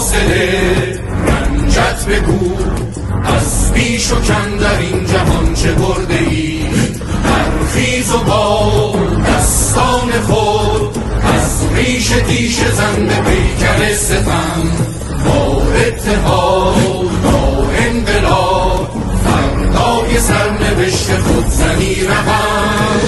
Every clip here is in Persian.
با حاصله رنجت بگو از بیش و کم در این جهان چه برده ای برخیز و با دستان خود از ریش تیش زن به پیکر ستم با اتحاد با انقلاب فردای سرنوشت خود زنی رهم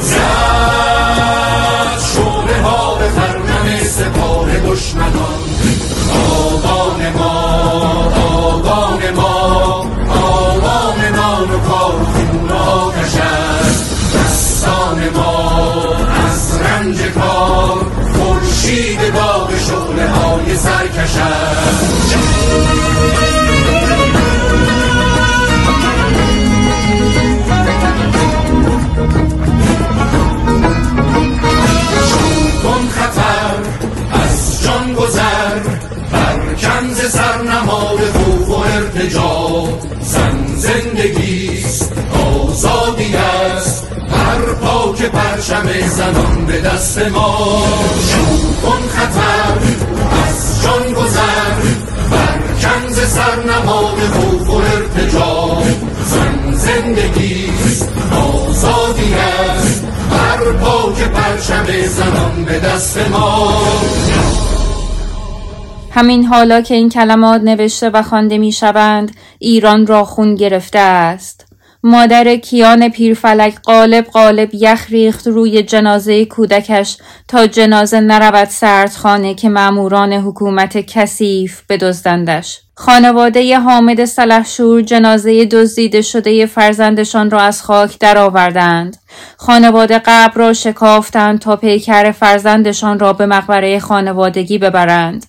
زد شعله ها به خرمن سپاه دشمنان آبان ما آبان ما آبان نان و کار و خون و آتش است دستان ما از رنج کار خورشید داغ شعله های سرکش است به دست ما. کن خطر از جان گذر. برکن ز سر نماد خوف و ارتجا. زن زندگیست آزادی است. هر پاک پرچم زنان به دست ما. همین حالا که این کلمات نوشته و خوانده می شوند ایران را خون گرفته است. مادر کیان پیرفلک قالب قالب یخ ریخت روی جنازه کودکش تا جنازه نرود سردخانه که ماموران حکومت کثیف بدزدندش خانواده حامد سلحشور جنازه دزدیده شده فرزندشان را از خاک درآوردند. خانواده قبر را شکافتند تا پیکر فرزندشان را به مقبره خانوادگی ببرند.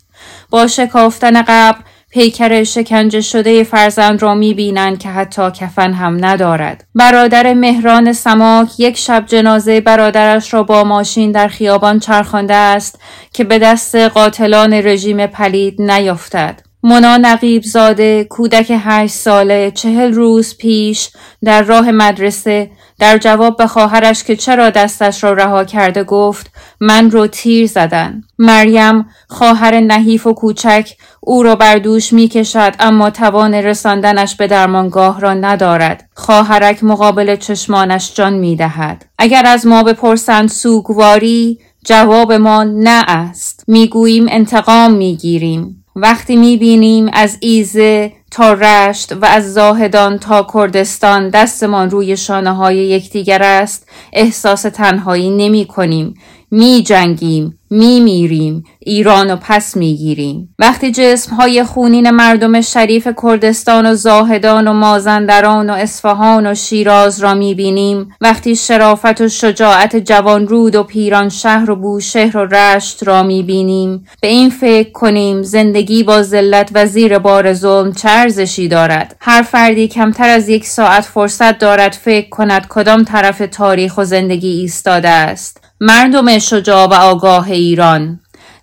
با شکافتن قبر پیکر شکنجه شده فرزند را می بینند که حتی کفن هم ندارد. برادر مهران سماک یک شب جنازه برادرش را با ماشین در خیابان چرخانده است که به دست قاتلان رژیم پلید نیفتد. مونا نقیب زاده کودک هشت ساله چهل روز پیش در راه مدرسه در جواب به خواهرش که چرا دستش را رها کرده گفت من رو تیر زدن. مریم خواهر نحیف و کوچک او را بر دوش می کشد اما توان رساندنش به درمانگاه را ندارد. خواهرک مقابل چشمانش جان می دهد. اگر از ما بپرسند سوگواری جواب ما نه است. می‌گوییم انتقام می‌گیریم. وقتی می‌بینیم از ایزه تا رشت و از زاهدان تا کردستان دستمان روی شانه های یکدیگر است احساس تنهایی نمی کنیم می جنگیم می میریم ایران و پس می گیریم وقتی جسم های خونین مردم شریف کردستان و زاهدان و مازندران و اصفهان و شیراز را می بینیم وقتی شرافت و شجاعت جوان رود و پیران شهر و بوشهر و رشت را می بینیم به این فکر کنیم زندگی با ذلت و زیر بار ظلم چه دارد؟ هر فردی کمتر از یک ساعت فرصت دارد فکر کند کدام طرف تاریخ و زندگی ایستاده است. مردم شجاع و آگاه ایران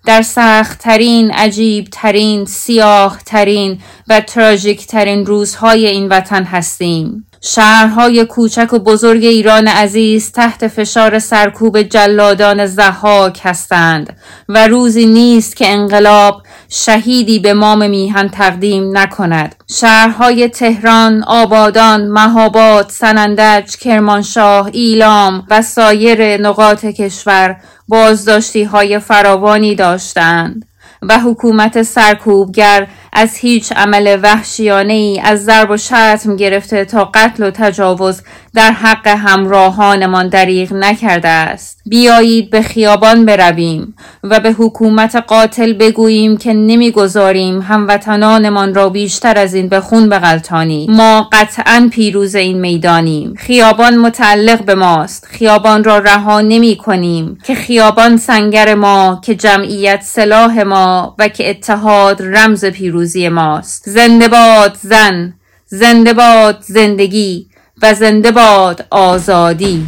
در سخت ترین، عجیب ترین، سیاه ترین و تراژیک ترین روزهای این وطن هستیم. شهرهای کوچک و بزرگ ایران عزیز تحت فشار سرکوب جلادان زحاک هستند و روزی نیست که انقلاب شهیدی به مام میهن تقدیم نکند. شهرهای تهران، آبادان، مهاباد، سنندج، کرمانشاه، ایلام و سایر نقاط کشور بازداشتی های فراوانی داشتند. و حکومت سرکوبگر از هیچ عمل وحشیانه ای از ضرب و شتم گرفته تا قتل و تجاوز در حق همراهانمان دریغ نکرده است. بیایید به خیابان برویم و به حکومت قاتل بگوییم که نمی‌گذاریم هموطنانمان را بیشتر از این به خون بغلطانیم ما قطعا پیروز این می‌دانیم. خیابان متعلق به ماست. خیابان را رها نمی کنیم که خیابان سنگر ما که جمعیت سلاح ما و که اتحاد رمز پیروزی ماست. زنده باد زن زنده باد زندگی و زنده باد آزادی.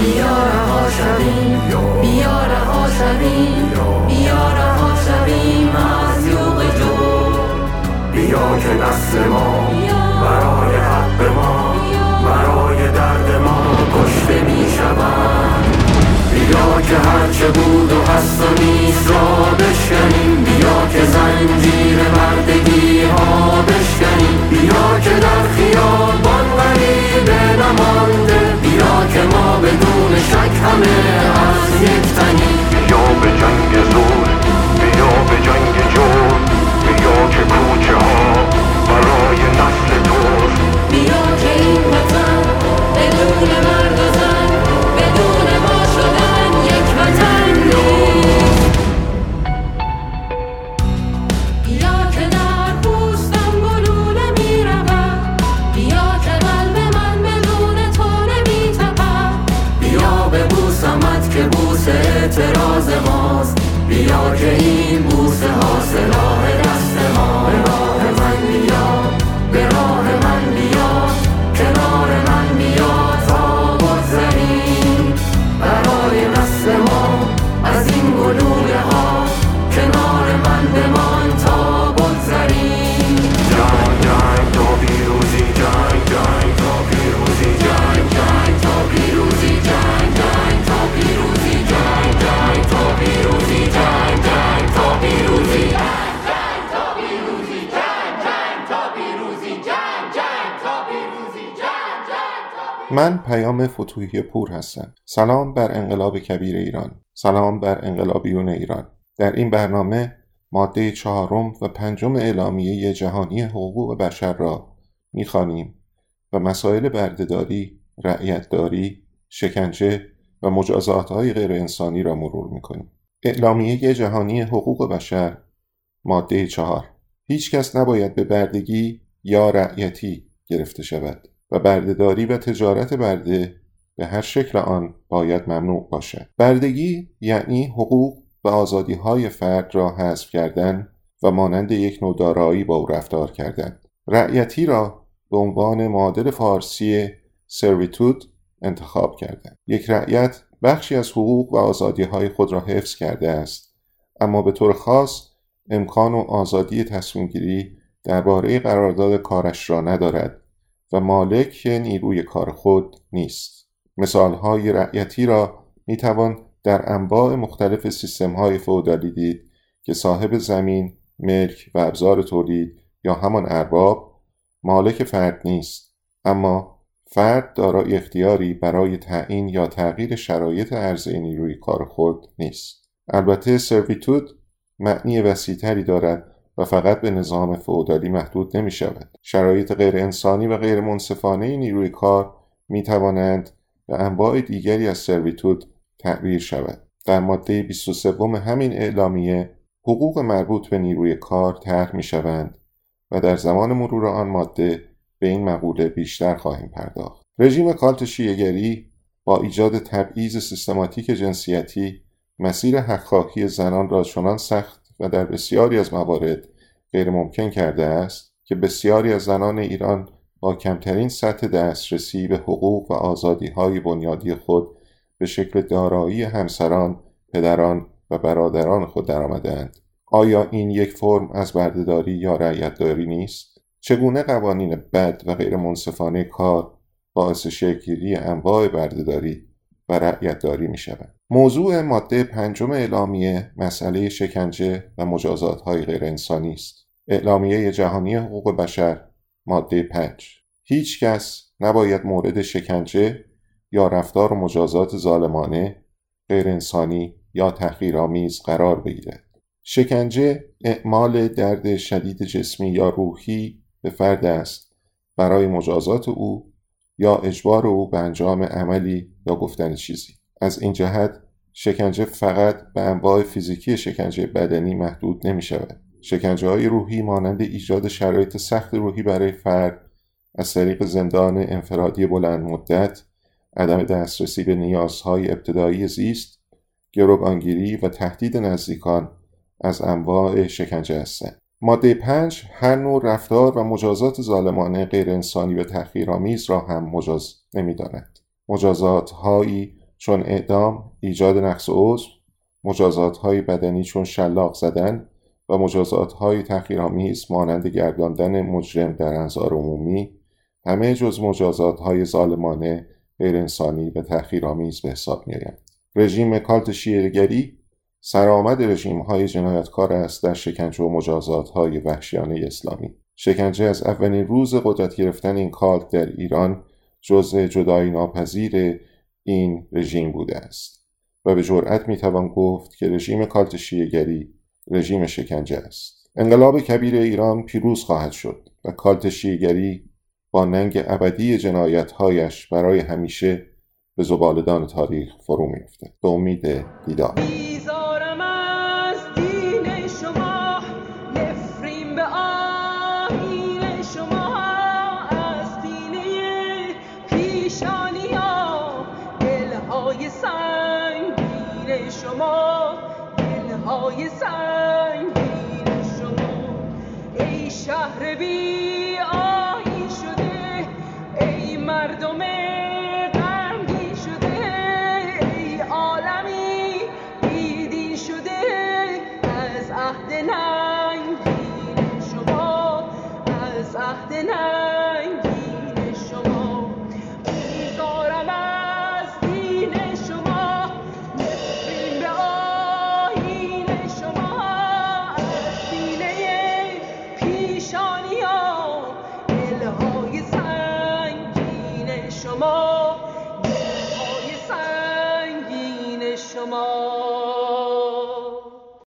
بیا رها شویم بیا رها شویم بیا رها شویم از جو بیا که نسل ما برای حق ما برای درد ما کشته می‌شوند بیا که هرچه بود و هست و نیست را بشکنیم. بیا که زنجیر مردگی ها من پیام فتوحی پور هستم. سلام بر انقلاب کبیر ایران. سلام بر انقلابیون ایران. در این برنامه ماده چهارم و پنجم اعلامیه جهانی حقوق بشر را می‌خوانیم و مسائل بردهداری، رعیتداری، شکنجه و مجازاتهای غیرانسانی را مرور می‌کنیم. اعلامیه جهانی حقوق بشر ماده چهار. هیچ کس نباید به بردگی یا رعیتی گرفته شود. و بردهداری و تجارت برده به هر شکل آن باید ممنوع باشد. بردگی یعنی حقوق و آزادی های فرد را حذف کردن و مانند یک نوع دارایی با او رفتار کردن. رعیتی را به عنوان معادل فارسی سرویتود انتخاب کردند. یک رعیت بخشی از حقوق و آزادی های خود را حفظ کرده است اما به طور خاص امکان و آزادی تصمیم گیری درباره قرارداد کارش را ندارد و مالک نیروی کار خود نیست. مثالهای رعیتی را می توان در انواع مختلف سیستم های فودالی دید که صاحب زمین، ملک و ابزار تولید یا همان ارباب مالک فرد نیست اما فرد دارای اختیاری برای تعیین یا تغییر شرایط عرضه نیروی کار خود نیست البته سرویتود معنی وسیعتری دارد و فقط به نظام فئودالی محدود نمی شود. شرایط غیر انسانی و غیر منصفانه نیروی کار می توانند به انواع دیگری از سرویتود تعبیر شود. در ماده 23 همین اعلامیه حقوق مربوط به نیروی کار طرح می شوند و در زمان مرور آن ماده به این مقوله بیشتر خواهیم پرداخت. رژیم کالت شیعگری با ایجاد تبعیض سیستماتیک جنسیتی مسیر حقخواهی زنان را چنان سخت و در بسیاری از موارد غیر ممکن کرده است که بسیاری از زنان ایران با کمترین سطح دسترسی به حقوق و آزادی های بنیادی خود به شکل دارایی همسران، پدران و برادران خود درآمدهاند. آیا این یک فرم از بردهداری یا رعیتداری نیست؟ چگونه قوانین بد و غیر منصفانه کار باعث شکلگیری انواع بردهداری و رعیتداری می شود؟ موضوع ماده پنجم اعلامیه مسئله شکنجه و مجازات های غیر انسانی است. اعلامیه جهانی حقوق بشر ماده 5 هیچ کس نباید مورد شکنجه یا رفتار و مجازات ظالمانه غیرانسانی یا تحقیرآمیز قرار بگیرد شکنجه اعمال درد شدید جسمی یا روحی به فرد است برای مجازات او یا اجبار او به انجام عملی یا گفتن چیزی. از این جهت شکنجه فقط به انواع فیزیکی شکنجه بدنی محدود نمی شود. شکنجه های روحی مانند ایجاد شرایط سخت روحی برای فرد از طریق زندان انفرادی بلند مدت عدم دسترسی به نیازهای ابتدایی زیست گروگانگیری و تهدید نزدیکان از انواع شکنجه هستند. ماده پنج هر نوع رفتار و مجازات ظالمانه غیرانسانی و تحقیرآمیز را هم مجاز نمی‌داند. مجازات هایی چون اعدام ایجاد نقص عضو مجازات های بدنی چون شلاق زدن و مجازات های تحقیرآمیز مانند گرداندن مجرم در انظار عمومی همه جز مجازات های ظالمانه غیرانسانی و تحقیرآمیز به حساب میآیند. رژیم کالت شیعهگری سرآمد رژیم های جنایتکار است در شکنجه و مجازات های وحشیانه اسلامی. شکنجه از اولین روز قدرت گرفتن این کالت در ایران جزء جدایی ناپذیر این رژیم بوده است و به جرأت می‌توان گفت که رژیم کالت شیعهگری رژیم شکنجه است. انقلاب کبیر ایران پیروز خواهد شد و کالت شیعهگری با ننگ ابدی جنایتهایش برای همیشه به زبالدان تاریخ فرو میافتد. به امید دیدار. his son.